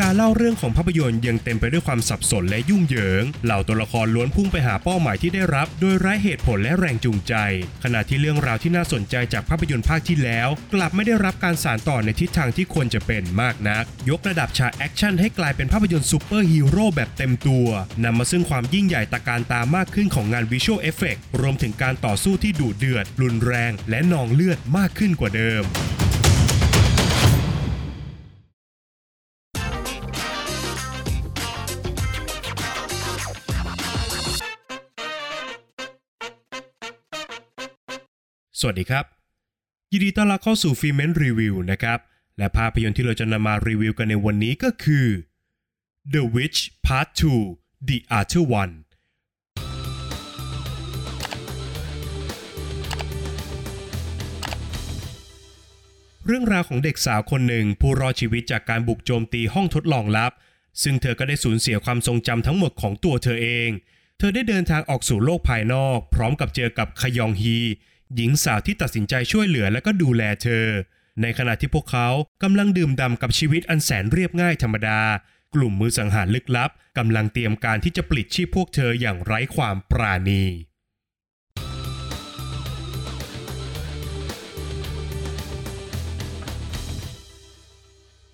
การเล่าเรื่องของภาพยนตร์ยังเต็มไปด้วยความสับสนและยุ่งเหยิง เหล่าตัวละครล้วนพุ่งไปหาเป้าหมายที่ได้รับ โดยไร้เหตุผลและแรงจูงใจ ขณะที่เรื่องราวที่น่าสนใจจากภาพยนตร์ภาคที่แล้ว กลับไม่ได้รับการสานต่อในทิศทางที่ควรจะเป็นมากนัก ยกระดับฉากแอคชั่นให้กลายเป็นภาพยนตร์ซูเปอร์ฮีโร่แบบเต็มตัวนำมาซึ่งความยิ่งใหญ่ตระการตามากขึ้นของงาน visual effect รวมถึงการต่อสู้ที่ดุเดือด รุนแรง และนองเลือดมากขึ้นกว่าเดิม สวัสดีครับ ยินดีต้อนรับเข้าสู่ฟิเมนรีวิวนะครับ และภาพยนตร์ที่เราจะนำมารีวิวกันในวันนี้ก็คือ The Witch Part 2 The Archer One เรื่องราวของเด็กสาวคนหนึ่งผู้รอดชีวิตจากการบุกโจมตีห้องทดลองลับ ซึ่งเธอก็ได้สูญเสียความทรงจำทั้งหมดของตัวเธอเอง เธอได้เดินทางออกสู่โลกภายนอก พร้อมกับเจอกับขยองฮี หญิงสาวที่ตัดสินใจช่วยเหลือและก็ดูแลเธอ ในขณะที่พวกเขากำลังดื่มด่ำกับชีวิตอันแสนเรียบง่ายธรรมดา กลุ่มมือสังหารลึกลับกำลังเตรียมการที่จะปลิดชีพพวกเธออย่างไร้ความปราณี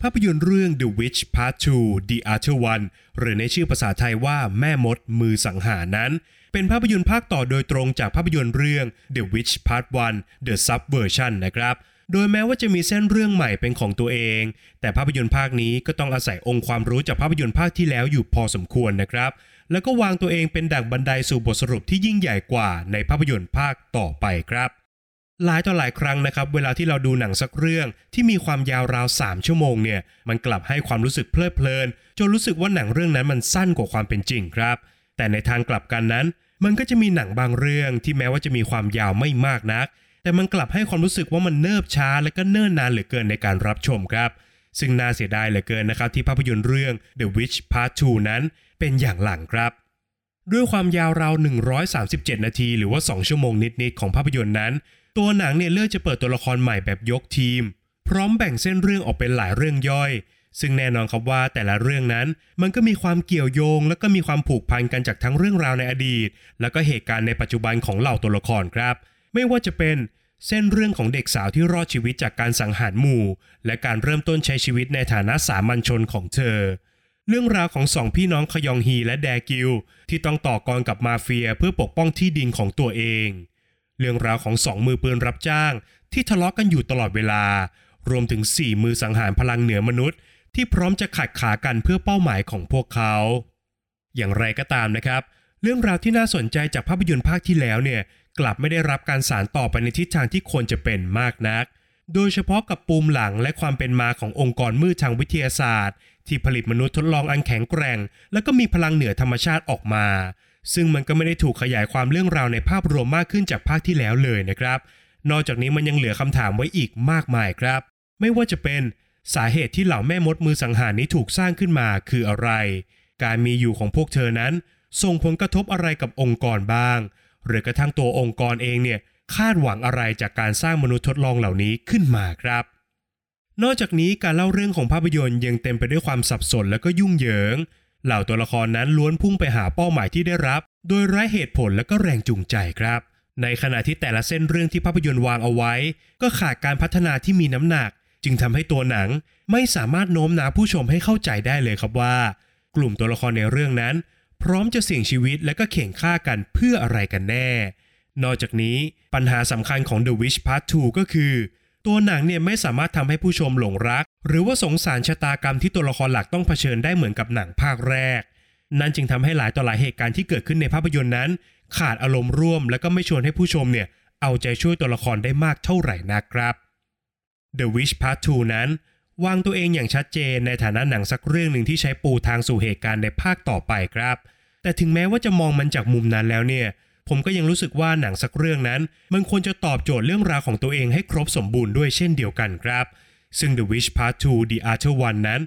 ภาพยนตร์เรื่อง The Witch Part 2 The Archer One หรือในชื่อภาษาไทยว่าแม่มดมือสังหารนั้น เป็นภาพยนตร์ภาคต่อโดยตรงจากภาพยนตร์เรื่อง The Witch Part 1 The Subversion นะครับโดยแม้ว่าจะมีเส้นเรื่องใหม่เป็นของตัวเอง แต่ภาพยนตร์ภาคนี้ก็ต้องอาศัยองค์ความรู้จากภาพยนตร์ภาคที่แล้วอยู่พอสมควรนะครับ แล้วก็วางตัวเองเป็นดั่งบันไดสู่บทสรุปที่ยิ่งใหญ่กว่าในภาพยนตร์ภาคต่อไปครับ หลายต่อหลายครั้งนะครับ เวลาที่เราดูหนังสักเรื่องที่มีความยาวราว 3 ชั่วโมงเนี่ย มันกลับให้ความรู้สึกเพลิดเพลินจนรู้สึกว่าหนังเรื่องนั้นมันสั้นกว่าความเป็นจริงครับ แต่ในทางกลับกันนั้น มันก็จะมีหนังบางเรื่องที่แม้ว่าจะมีความยาวไม่มากนัก แต่มันกลับให้ความรู้สึกว่ามันเนิบช้าและก็เนิ่นนานเหลือเกินในการรับชมครับ ซึ่งน่าเสียดายเหลือเกินนะครับที่ภาพยนตร์เรื่อง The Witch Part 2 นั้นเป็นอย่างหลังครับด้วยความยาวราว 137 นาที หรือว่า 2 ชั่วโมงนิด ๆ ของภาพยนตร์นั้น ตัวหนังเนี่ยเลือกจะเปิดตัวละครใหม่แบบยกทีม พร้อมแบ่งเส้นเรื่องออกเป็นหลายเรื่องย่อย ซึ่งแน่นอนครับว่าแต่ละเรื่องนั้นมันก็มีความเกี่ยวโยง และก็มีความผูกพันกันจากทั้งเรื่องราวในอดีต แล้วก็เหตุการณ์ในปัจจุบันของเหล่าตัวละครครับ ไม่ว่าจะเป็นเส้นเรื่องของเด็กสาวที่รอดชีวิตจากการสังหารหมู่ และการเริ่มต้นใช้ชีวิตในฐานะสามัญชนของเธอ เรื่องราวของสองพี่น้องขยองฮีและแดกิลที่ต้องต่อกรกับมาเฟียเพื่อปกป้องที่ดินของตัวเอง เรื่องราวของสองมือปืนรับจ้าง ที่ทะเลาะกันอยู่ตลอดเวลา รวมถึงสี่มือสังหารพลังเหนือมนุษย์ ที่พร้อมจะขัดขากันเพื่อเป้าหมายของพวกเขา อย่างไรก็ตามนะครับ เรื่องราวที่น่าสนใจจากภาพยนตร์ภาคที่แล้วเนี่ยกลับไม่ได้รับการสานต่อไปในทิศทางที่ควรจะเป็นมากนัก โดยเฉพาะกับปูมหลังและความเป็นมาขององค์กรมืดทางวิทยาศาสตร์ ที่ผลิตมนุษย์ทดลองอันแข็งแกร่ง และก็มีพลังเหนือธรรมชาติออกมา ซึ่งมันก็ไม่ได้ถูกขยายความเรื่องราวในภาพรวมมากขึ้นจากภาคที่แล้วเลยนะครับ นอกจากนี้มันยังเหลือคำถามไว้อีกมากมายครับ ไม่ว่าจะเป็น สาเหตุที่เหล่าแม่มดมือสังหารนี้ถูกสร้างขึ้นมาคืออะไร การมีอยู่ของพวกเธอนั้น ส่งผลกระทบอะไรกับองค์กรบ้าง หรือกระทั่งตัวองค์กรเองเนี่ยคาดหวังอะไรจากการสร้างมนุษย์ทดลองเหล่านี้ขึ้นมาครับ นอกจากนี้การเล่าเรื่องของภาพยนตร์ยังเต็มไปด้วยความสับสนและก็ยุ่งเหยิง เหล่าตัวละครนั้นล้วนพุ่งไปหาเป้าหมายที่ได้รับ โดยไร้เหตุผลและก็แรงจูงใจครับ ในขณะที่แต่ละเส้นเรื่องที่ภาพยนตร์วางเอาไว้ ก็ขาดการพัฒนาที่มีน้ำหนัก จึงทำให้ตัวหนังไม่สามารถโน้มน้าวผู้ชมให้เข้าใจได้เลยครับว่า กลุ่มตัวละครในเรื่องนั้น พร้อมจะเสี่ยงชีวิตและก็เข่งฆ่ากันเพื่ออะไรกันแน่ นอกจากนี้ปัญหาสำคัญของ The Witch Part 2 ก็คือ ตัวหนังเนี่ยไม่สามารถทำให้ผู้ชมหลงรัก หรือว่าสงสารชะตากรรมที่ตัวละครหลักต้องเผชิญได้เหมือนกับหนังภาคแรก นั่นจึงทำให้หลายต่อหลายเหตุการณ์ที่เกิดขึ้นในภาพยนตร์นั้น ขาดอารมณ์ร่วม และก็ไม่ชวนให้ผู้ชมเนี่ยเอาใจช่วยตัวละครได้มากเท่าไหร่นะครับ The Witch Part 2 นั้น วางตัวเองอย่างชัดเจนในฐานะหนังสักเรื่องหนึ่งที่ใช้ปูทางสู่เหตุการณ์ในภาคต่อไปครับ แต่ถึงแม้ว่าจะมองมันจากมุมนั้นแล้วเนี่ย ผมก็ยังรู้สึกว่าหนังสักเรื่องนั้น มันควรจะตอบโจทย์เรื่องราวของตัวเองให้ครบสมบูรณ์ด้วยเช่นเดียวกันครับ ซึ่ง The Witch Part 2 The Archer One นั้น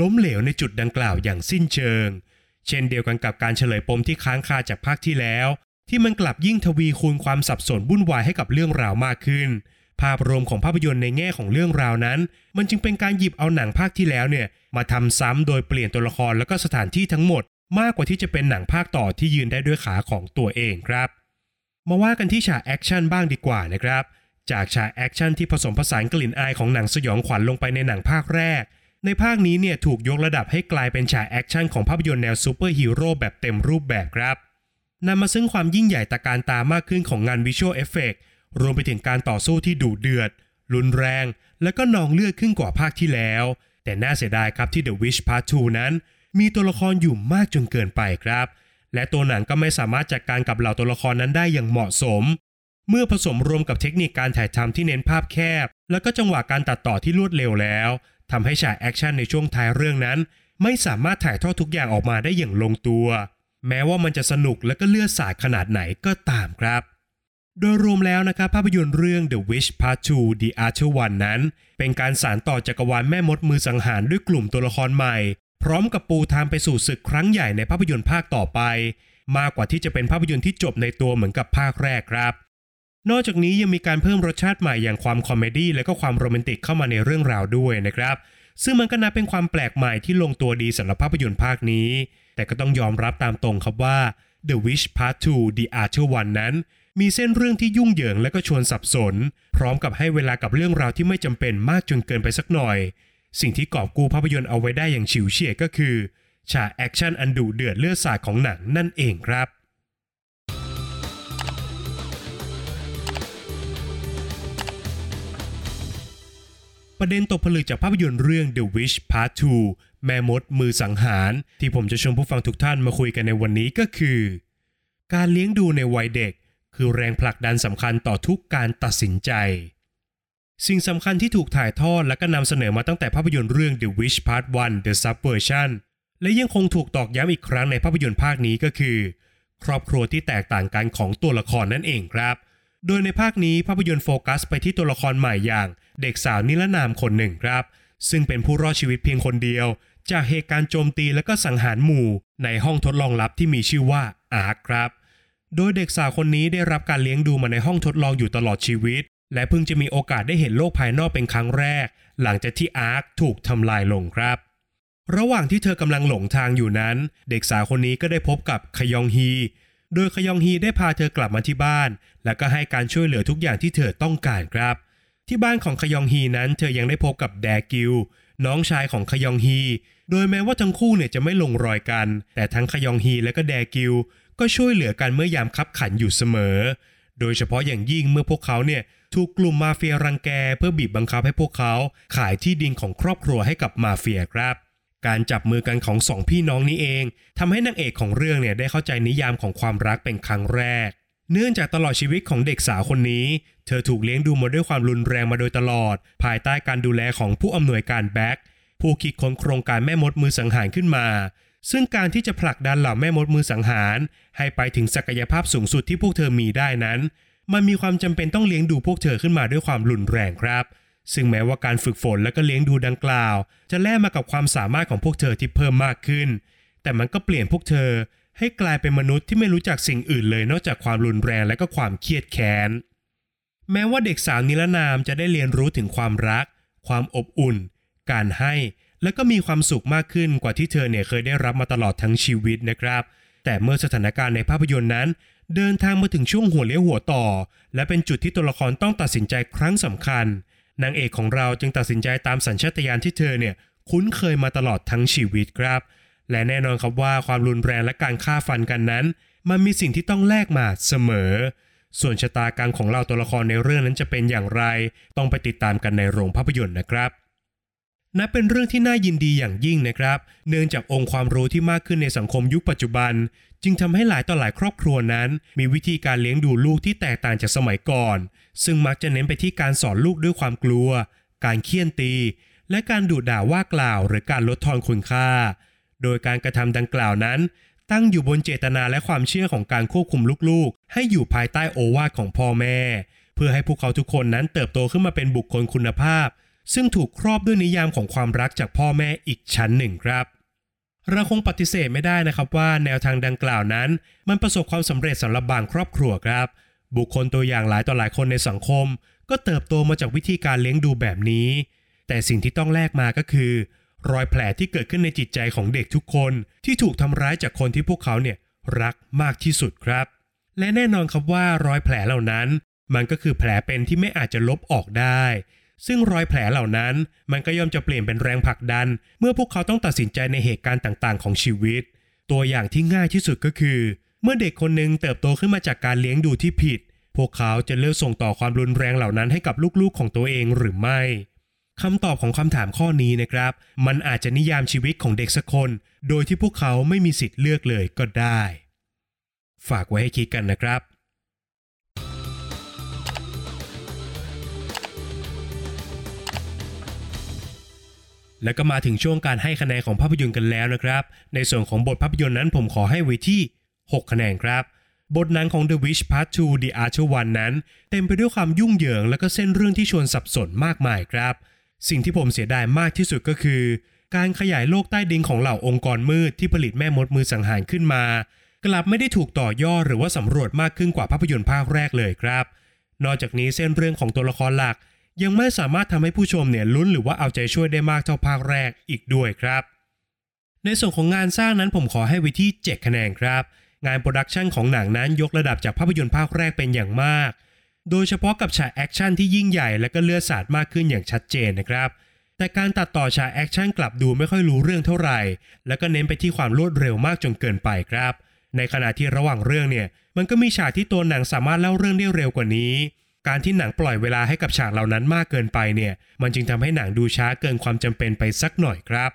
ล้มเหลวในจุดดังกล่าวอย่างสิ้นเชิง เช่นเดียวกันกับการเฉลยปมที่ค้างคาจากภาคที่แล้ว ที่มันกลับยิ่งทวีคูณความสับสนวุ่นวายให้กับเรื่องราวมากขึ้น ภาพรวมของภาพยนตร์ในแง่ของเรื่องราวนั้น มันจึงเป็นการหยิบเอาหนังภาคที่แล้วเนี่ยมาทำซ้ำโดยเปลี่ยนตัวละครแล้วก็สถานที่ทั้งหมด มากกว่าที่จะเป็นหนังภาคต่อที่ยืนได้ด้วยขาของตัวเองครับ มาว่ากันที่ฉากแอคชั่นบ้างดีกว่านะครับ จากฉากแอคชั่นที่ผสมผสานกลิ่นอายของหนังสยองขวัญลงไปในหนังภาคแรก ในภาคนี้เนี่ยถูกยกระดับให้กลายเป็นฉากแอคชั่นของภาพยนตร์แนวซูเปอร์ฮีโร่แบบเต็มรูปแบบครับนำมาซึ่งความยิ่งใหญ่ตระการตามากขึ้นของงาน visual effect รวมไปถึงการต่อสู้ที่ดุเดือด รุนแรง และก็นองเลือดขึ้นกว่าภาคที่แล้ว แต่น่าเสียดายครับที่ The Witch Part 2 นั้น มีตัวละครอยู่มากจนเกินไปครับ และตัวหนังก็ไม่สามารถจัดการกับเหล่าตัวละครนั้นได้อย่างเหมาะสม เมื่อผสมรวมกับเทคนิคการถ่ายทำที่เน้นภาพแคบ แล้วก็จังหวะการตัดต่อที่รวดเร็วแล้วทำให้ฉากแอคชั่นในช่วงท้ายเรื่องนั้น ไม่สามารถถ่ายทอดทุกอย่างออกมาได้อย่างลงตัว แม้ว่ามันจะสนุกและก็เลือดสาดขนาดไหนก็ตามครับ โดยรวมแล้วนะครับภาพยนตร์เรื่อง The Witch Part 2 The Other One นั้น เป็นการสานต่อจักรวาลแม่มดมือสังหารด้วยกลุ่มตัวละครใหม่ พร้อมกับปูทางไปสู่ศึกครั้งใหญ่ในภาพยนตร์ภาคต่อไป มากกว่าที่จะเป็นภาพยนตร์ที่จบในตัวเหมือนกับภาคแรกครับ นอกจากนี้ยังมีการเพิ่มรสชาติใหม่อย่างความ comedy และก็ความโรแมนติกเข้ามาในเรื่องราวด้วยนะครับ ซึ่งมันก็นับเป็นความแปลกใหม่ที่ลงตัวดีสำหรับภาพยนตร์ภาคนี้ แต่ก็ต้องยอมรับตามตรงครับว่า The Witch Part 2 The Other One นั้น มีเส้นเรื่องที่ยุ่งเหยิงและก็ชวนสับสน พร้อมกับให้เวลากับเรื่องราวที่ไม่จำเป็นมากจนเกินไปสักหน่อย สิ่งที่กอบกู้ภาพยนตร์เอาไว้ได้อย่างฉิวเฉียดก็คือฉากแอคชั่นอันดุเดือดเลือดสาดของหนังนั่นเองครับประเด็นตกผลึกจากภาพยนตร์เรื่อง The Witch Part 2 แม่มดมือสังหาร ที่ผมจะชวนผู้ฟังทุกท่านมาคุยกันในวันนี้ก็คือ การเลี้ยงดูในวัยเด็ก คือแรงผลักดันสำคัญต่อทุกการตัดสินใจ สิ่งสำคัญที่ถูกถ่ายทอดและก็นำเสนอมาตั้งแต่ภาพยนตร์เรื่อง The Wish Part 1 The Subversion และยังคงถูกตอกย้ำอีกครั้งในภาพยนตร์ภาคนี้ก็คือ ครอบครัวที่แตกต่างกันของตัวละครนั่นเองครับ โดยในภาคนี้ภาพยนตร์โฟกัสไปที่ตัวละครใหม่อย่าง เด็กสาวนิรนามคนหนึ่งครับ ซึ่งเป็นผู้รอดชีวิตเพียงคนเดียว จากเหตุการณ์โจมตีและก็สังหารหมู่ ในห้องทดลองลับที่มีชื่อว่าอาร์คครับ โดยเด็กสาวคนนี้ได้รับการเลี้ยงดูมาในห้องทดลองอยู่ตลอดชีวิต และเพิ่งจะมีโอกาสได้เห็นโลกภายนอกเป็นครั้งแรก หลังจากที่อาร์คถูกทำลายลงครับ ระหว่างที่เธอกำลังหลงทางอยู่นั้น เด็กสาวคนนี้ก็ได้พบกับขยองฮี โดยขยองฮีได้พาเธอกลับมาที่บ้าน และก็ให้การช่วยเหลือทุกอย่างที่เธอต้องการครับ ที่บ้านของขยองฮีนั้น เธอยังได้พบกับแดกิลน้องชายของขยองฮี โดยแม้ว่าทั้งคู่เนี่ยจะไม่ลงรอยกัน แต่ทั้งขยองฮีและก็แดกิล ก็ช่วยเหลือกันเมื่อยามคับขันอยู่เสมอ โดยเฉพาะอย่างยิ่งเมื่อพวกเขาเนี่ยถูกกลุ่มมาเฟียรังแกเพื่อบีบบังคับให้พวกเขาขายที่ดินของครอบครัวให้กับมาเฟียครับการจับมือกันของสองพี่น้องนี้เองทำให้นางเอกของเรื่องเนี่ยได้เข้าใจนิยามของความรักเป็นครั้งแรก เนื่องจากตลอดชีวิตของเด็กสาวคนนี้ เธอถูกเลี้ยงดูมาด้วยความรุนแรงมาโดยตลอด ภายใต้การดูแลของผู้อำนวยการแบ็คผู้คิดค้นโครงการแม่มดมือสังหารขึ้นมา ซึ่งการที่จะผลักดันเหล่าแม่มดมือสังหาร ให้ไปถึงศักยภาพสูงสุดที่พวกเธอมีได้นั้น มันมีความจำเป็นต้องเลี้ยงดูพวกเธอขึ้นมาด้วยความรุนแรงครับ ซึ่งแม้ว่าการฝึกฝนและก็เลี้ยงดูดังกล่าว จะแลกมากับความสามารถของพวกเธอที่เพิ่มมากขึ้น แต่มันก็เปลี่ยนพวกเธอ ให้กลายเป็นมนุษย์ที่ไม่รู้จักสิ่งอื่นเลยนอกจากความรุนแรงและก็ความเครียดแค้นแม้ว่าเด็กสาวนิรนามจะได้เรียนรู้ถึงความรัก ความอบอุ่น การให้ และก็มีความสุขมากขึ้นกว่าที่เธอเนี่ยเคยได้รับมาตลอดทั้งชีวิตนะครับ แต่เมื่อสถานการณ์ในภาพยนตร์นั้น เดินทางมาถึงช่วงหัวเลี้ยวหัวต่อ และเป็นจุดที่ตัวละครต้องตัดสินใจครั้งสำคัญนางเอกของเราจึงตัดสินใจตามสัญชาตญาณที่เธอเนี่ยคุ้นเคยมาตลอดทั้งชีวิตครับ และแน่นอนครับว่าความรุนแรงและการฆ่าฟันกันนั้น มันมีสิ่งที่ต้องแลกมาเสมอ ส่วนชะตากรรมของเราตัวละครในเรื่องนั้นจะเป็นอย่างไร ต้องไปติดตามกันในโรงภาพยนตร์นะครับ นับเป็นเรื่องที่น่ายินดีอย่างยิ่งนะครับ เนื่องจากองค์ความรู้ที่มากขึ้นในสังคมยุคปัจจุบัน จึงทำให้หลายต่อหลายครอบครัวนั้น มีวิธีการเลี้ยงดูลูกที่แตกต่างจากสมัยก่อน ซึ่งมักจะเน้นไปที่การสอนลูกด้วยความกลัว การเคี่ยนตี และการดุด่าว่ากล่าว หรือการลดทอนคุณค่า โดยการกระทำดังกล่าวนั้น ตั้งอยู่บนเจตนาและความเชื่อของการควบคุมลูกๆ ให้อยู่ภายใต้โอวาทของพ่อแม่ เพื่อให้พวกเขาทุกคนนั้นเติบโตขึ้นมาเป็นบุคคลคุณภาพ ซึ่งถูกครอบด้วยนิยามของความรักจากพ่อแม่อีกชั้นหนึ่งครับ เราคงปฏิเสธไม่ได้นะครับว่าแนวทางดังกล่าวนั้น มันประสบความสำเร็จสำหรับบางครอบครัวครับ บุคคลตัวอย่างหลายต่อหลายคนในสังคมก็ก็เติบโตมาจากวิธีการเลี้ยงดูแบบนี้ แต่สิ่งที่ต้องแลกมาก็คือ รอยแผลที่เกิดขึ้นในจิตใจของเด็กทุกคนที่ถูกทำร้ายจากคนที่พวกเขาเนี่ยรักมากที่สุดครับ และแน่นอนครับว่ารอยแผลเหล่านั้น มันก็คือแผลเป็นที่ไม่อาจจะลบออกได้ ซึ่งรอยแผลเหล่านั้นมันก็ย่อมจะเปลี่ยนเป็นแรงผลักดัน เมื่อพวกเขาต้องตัดสินใจในเหตุการณ์ต่างๆ ของชีวิต ตัวอย่างที่ง่ายที่สุดก็คือ เมื่อเด็กคนหนึ่งเติบโตขึ้นมาจากการเลี้ยงดูที่ผิด พวกเขาจะเลือกส่งต่อความรุนแรงเหล่านั้นให้กับลูกๆของตัวเองหรือไม่คำตอบของคำถามข้อนี้นะครับ มันอาจจะนิยามชีวิตของเด็กสักคน โดยที่พวกเขาไม่มีสิทธิ์เลือกเลยก็ได้ ฝากไว้ให้คิดกันนะครับ แล้วก็มาถึงช่วงการให้คะแนนของภาพยนตร์กันแล้วนะครับ ในส่วนของบทภาพยนตร์นั้นผมขอให้ไว้ที่ 6 คะแนนครับ บทหนังของ The Witch Part 2 The Archer One นั้น เต็มไปด้วยความยุ่งเหยิง และก็เส้นเรื่องที่ชวนสับสนมากมายครับ สิ่งที่ผมเสียดายมากที่สุดก็คือ การขยายโลกใต้ดินของเหล่าองค์กรมืดที่ผลิตแม่มดมือสังหารขึ้นมา กลับไม่ได้ถูกต่อยอดหรือว่าสำรวจมากขึ้นกว่าภาพยนตร์ภาคแรกเลยครับ นอกจากนี้เส้นเรื่องของตัวละครหลัก ยังไม่สามารถทำให้ผู้ชมเนี่ยลุ้นหรือว่าเอาใจช่วยได้มากเท่าภาคแรกอีกด้วยครับ ในส่วนของงานสร้างนั้นผมขอให้ไว้ที่ 7 คะแนนครับ งาน production ของหนังนั้นยกระดับจากภาพยนตร์ภาคแรกเป็นอย่างมาก โดยเฉพาะกับฉากแอคชั่นที่ยิ่งใหญ่และก็เลือดสาดมากขึ้นอย่างชัดเจนนะครับ แต่การตัดต่อฉากแอคชั่นกลับดูไม่ค่อยรู้เรื่องเท่าไหร่ และก็เน้นไปที่ความรวดเร็วมากจนเกินไปครับ ในขณะที่ระหว่างเรื่องเนี่ยมันก็มีฉากที่ตัวหนังสามารถเล่าเรื่องได้เร็วกว่านี้ การที่หนังปล่อยเวลาให้กับฉากเหล่านั้นมากเกินไปเนี่ย มันจึงทำให้หนังดูช้าเกินความจำเป็นไปสักหน่อยครับ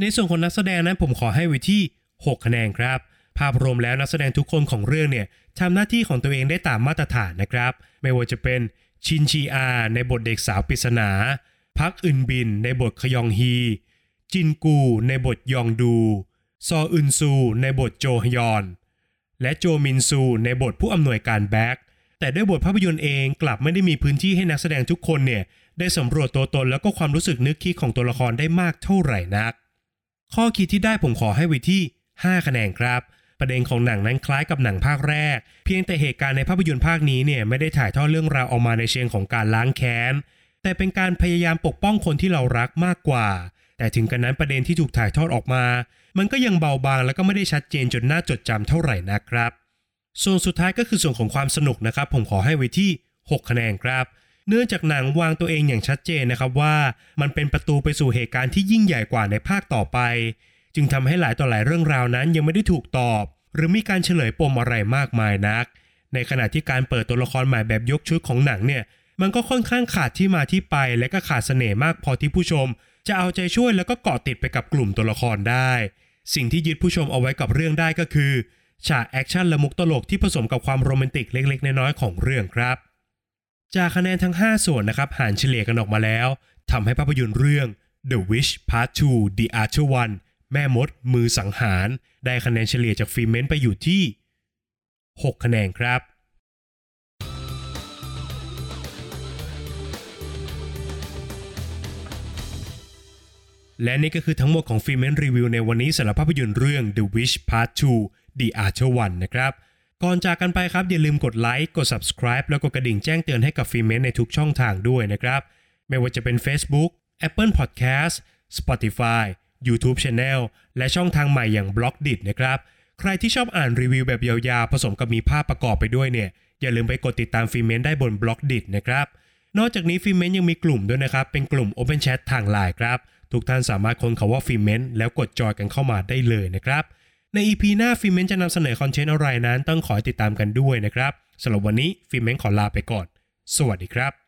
ในส่วนของนักแสดงนั้นผมขอให้ไว้ที่ 6 คะแนนครับ ภาพรวมแล้วนักแสดงทุกคนของเรื่องเนี่ยทำหน้าที่ของตัวเองได้ตามมาตรฐานนะครับ ไม่ว่าจะเป็นชินชีอาในบทเด็กสาวปริศนา พักอึนบิน ในบทขยองฮี จินกู ในบทยองดู ซออึนซู ในบทโจฮยอน และโจมินซู ในบทผู้อำนวยการแบ็ก แต่ด้วยบทภาพยนตร์เองกลับไม่ได้มีพื้นที่ให้นักแสดงทุกคนเนี่ยได้สำรวจตัวตนแล้วก็ความรู้สึกนึกคิดของตัวละครได้มากเท่าไหร่นัก ข้อคิดที่ได้ผมขอให้ไว้ที่ 5 คะแนนครับ ประเด็นของหนังนั้นคล้ายกับหนังภาคแรก เพียงแต่เหตุการณ์ในภาพยนตร์ภาคนี้เนี่ยไม่ได้ถ่ายทอดเรื่องราวออกมาในเชิงของการล้างแค้น แต่เป็นการพยายามปกป้องคนที่เรารักมากกว่า แต่ถึงกันนั้นประเด็นที่ถูกถ่ายทอดออกมา มันก็ยังเบาบางแล้วก็ไม่ได้ชัดเจนจนน่าจดจำเท่าไหร่นะครับ ส่วนสุดท้ายก็คือส่วนของความสนุกนะครับ ผมขอให้ไว้ที่ 6 คะแนนครับ เนื่องจากหนังวางตัวเองอย่างชัดเจนนะครับว่ามันเป็นประตูไปสู่เหตุการณ์ที่ยิ่งใหญ่กว่าในภาคต่อไป จึงทำให้หลายต่อหลายเรื่องราวนั้นยังไม่ได้ถูกตอบ หรือมีการเฉลยปมอะไรมากมายนัก ในขณะที่การเปิดตัวละครใหม่แบบยกชุดของหนังเนี่ยมันก็ค่อนข้างขาดที่มาที่ไป และก็ขาดเสน่ห์มากพอที่ผู้ชม จะเอาใจช่วยแล้วก็เกาะติดไปกับกลุ่มตัวละครได้ สิ่งที่ยึดผู้ชมเอาไว้กับเรื่องได้ก็คือ ฉากแอคชั่นและมุกตลกที่ผสมกับความโรแมนติกเล็กๆ น้อยๆของเรื่องครับ จากคะแนนทั้ง 5 ส่วนนะครับหารเฉลี่ยกันออกมาแล้วทำให้ภาพยนตร์เรื่อง The Witch Part 2 The Other One แม่มด มือสังหาร ได้คะแนนเฉลี่ยจากฟิเมนไปอยู่ที่ 6 คะแนนครับและนี่ก็คือทั้งหมดของฟิเมนรีวิวในวันนี้สำหรับภาพยนตร์เรื่อง The Wish Part 2 The Archer One นะครับ ก่อนจากกันไปครับ อย่าลืมกดไลค์กด subscribe แล้วก็กระดิ่งแจ้งเตือนให้กับฟิเมนในทุกช่องทางด้วยนะครับ ไม่ว่าจะเป็น Facebook Apple Podcast Spotify YouTube Channel และช่องทางใหม่อย่าง b l o g d i t นะครับ ใครที่ชอบอ่านรีวิวแบบยาวๆ ผสมกับมีภาพประกอบไปด้วยเนี่ย อย่าลืมไปกดติดตามฟิเมนได้บน b l o g d i t นะครับ นอกจากนี้ฟิเมนยังมีกลุ่มด้วยนะครับ เป็นกลุ่ม Open Chat ทางไลน์ครับ ทุกท่านสามารถค้นคำว่าฟิเมนแล้วกดจอยกันเข้ามาได้เลยนะครับ ใน EP หน้าฟิเมนจะนำเสนอ content อะไรนั้นต้องขอติดตามกันด้วยนะครับสำหรับวันนี้ฟิเมนขอลาไปก่อน สวัสดีครับ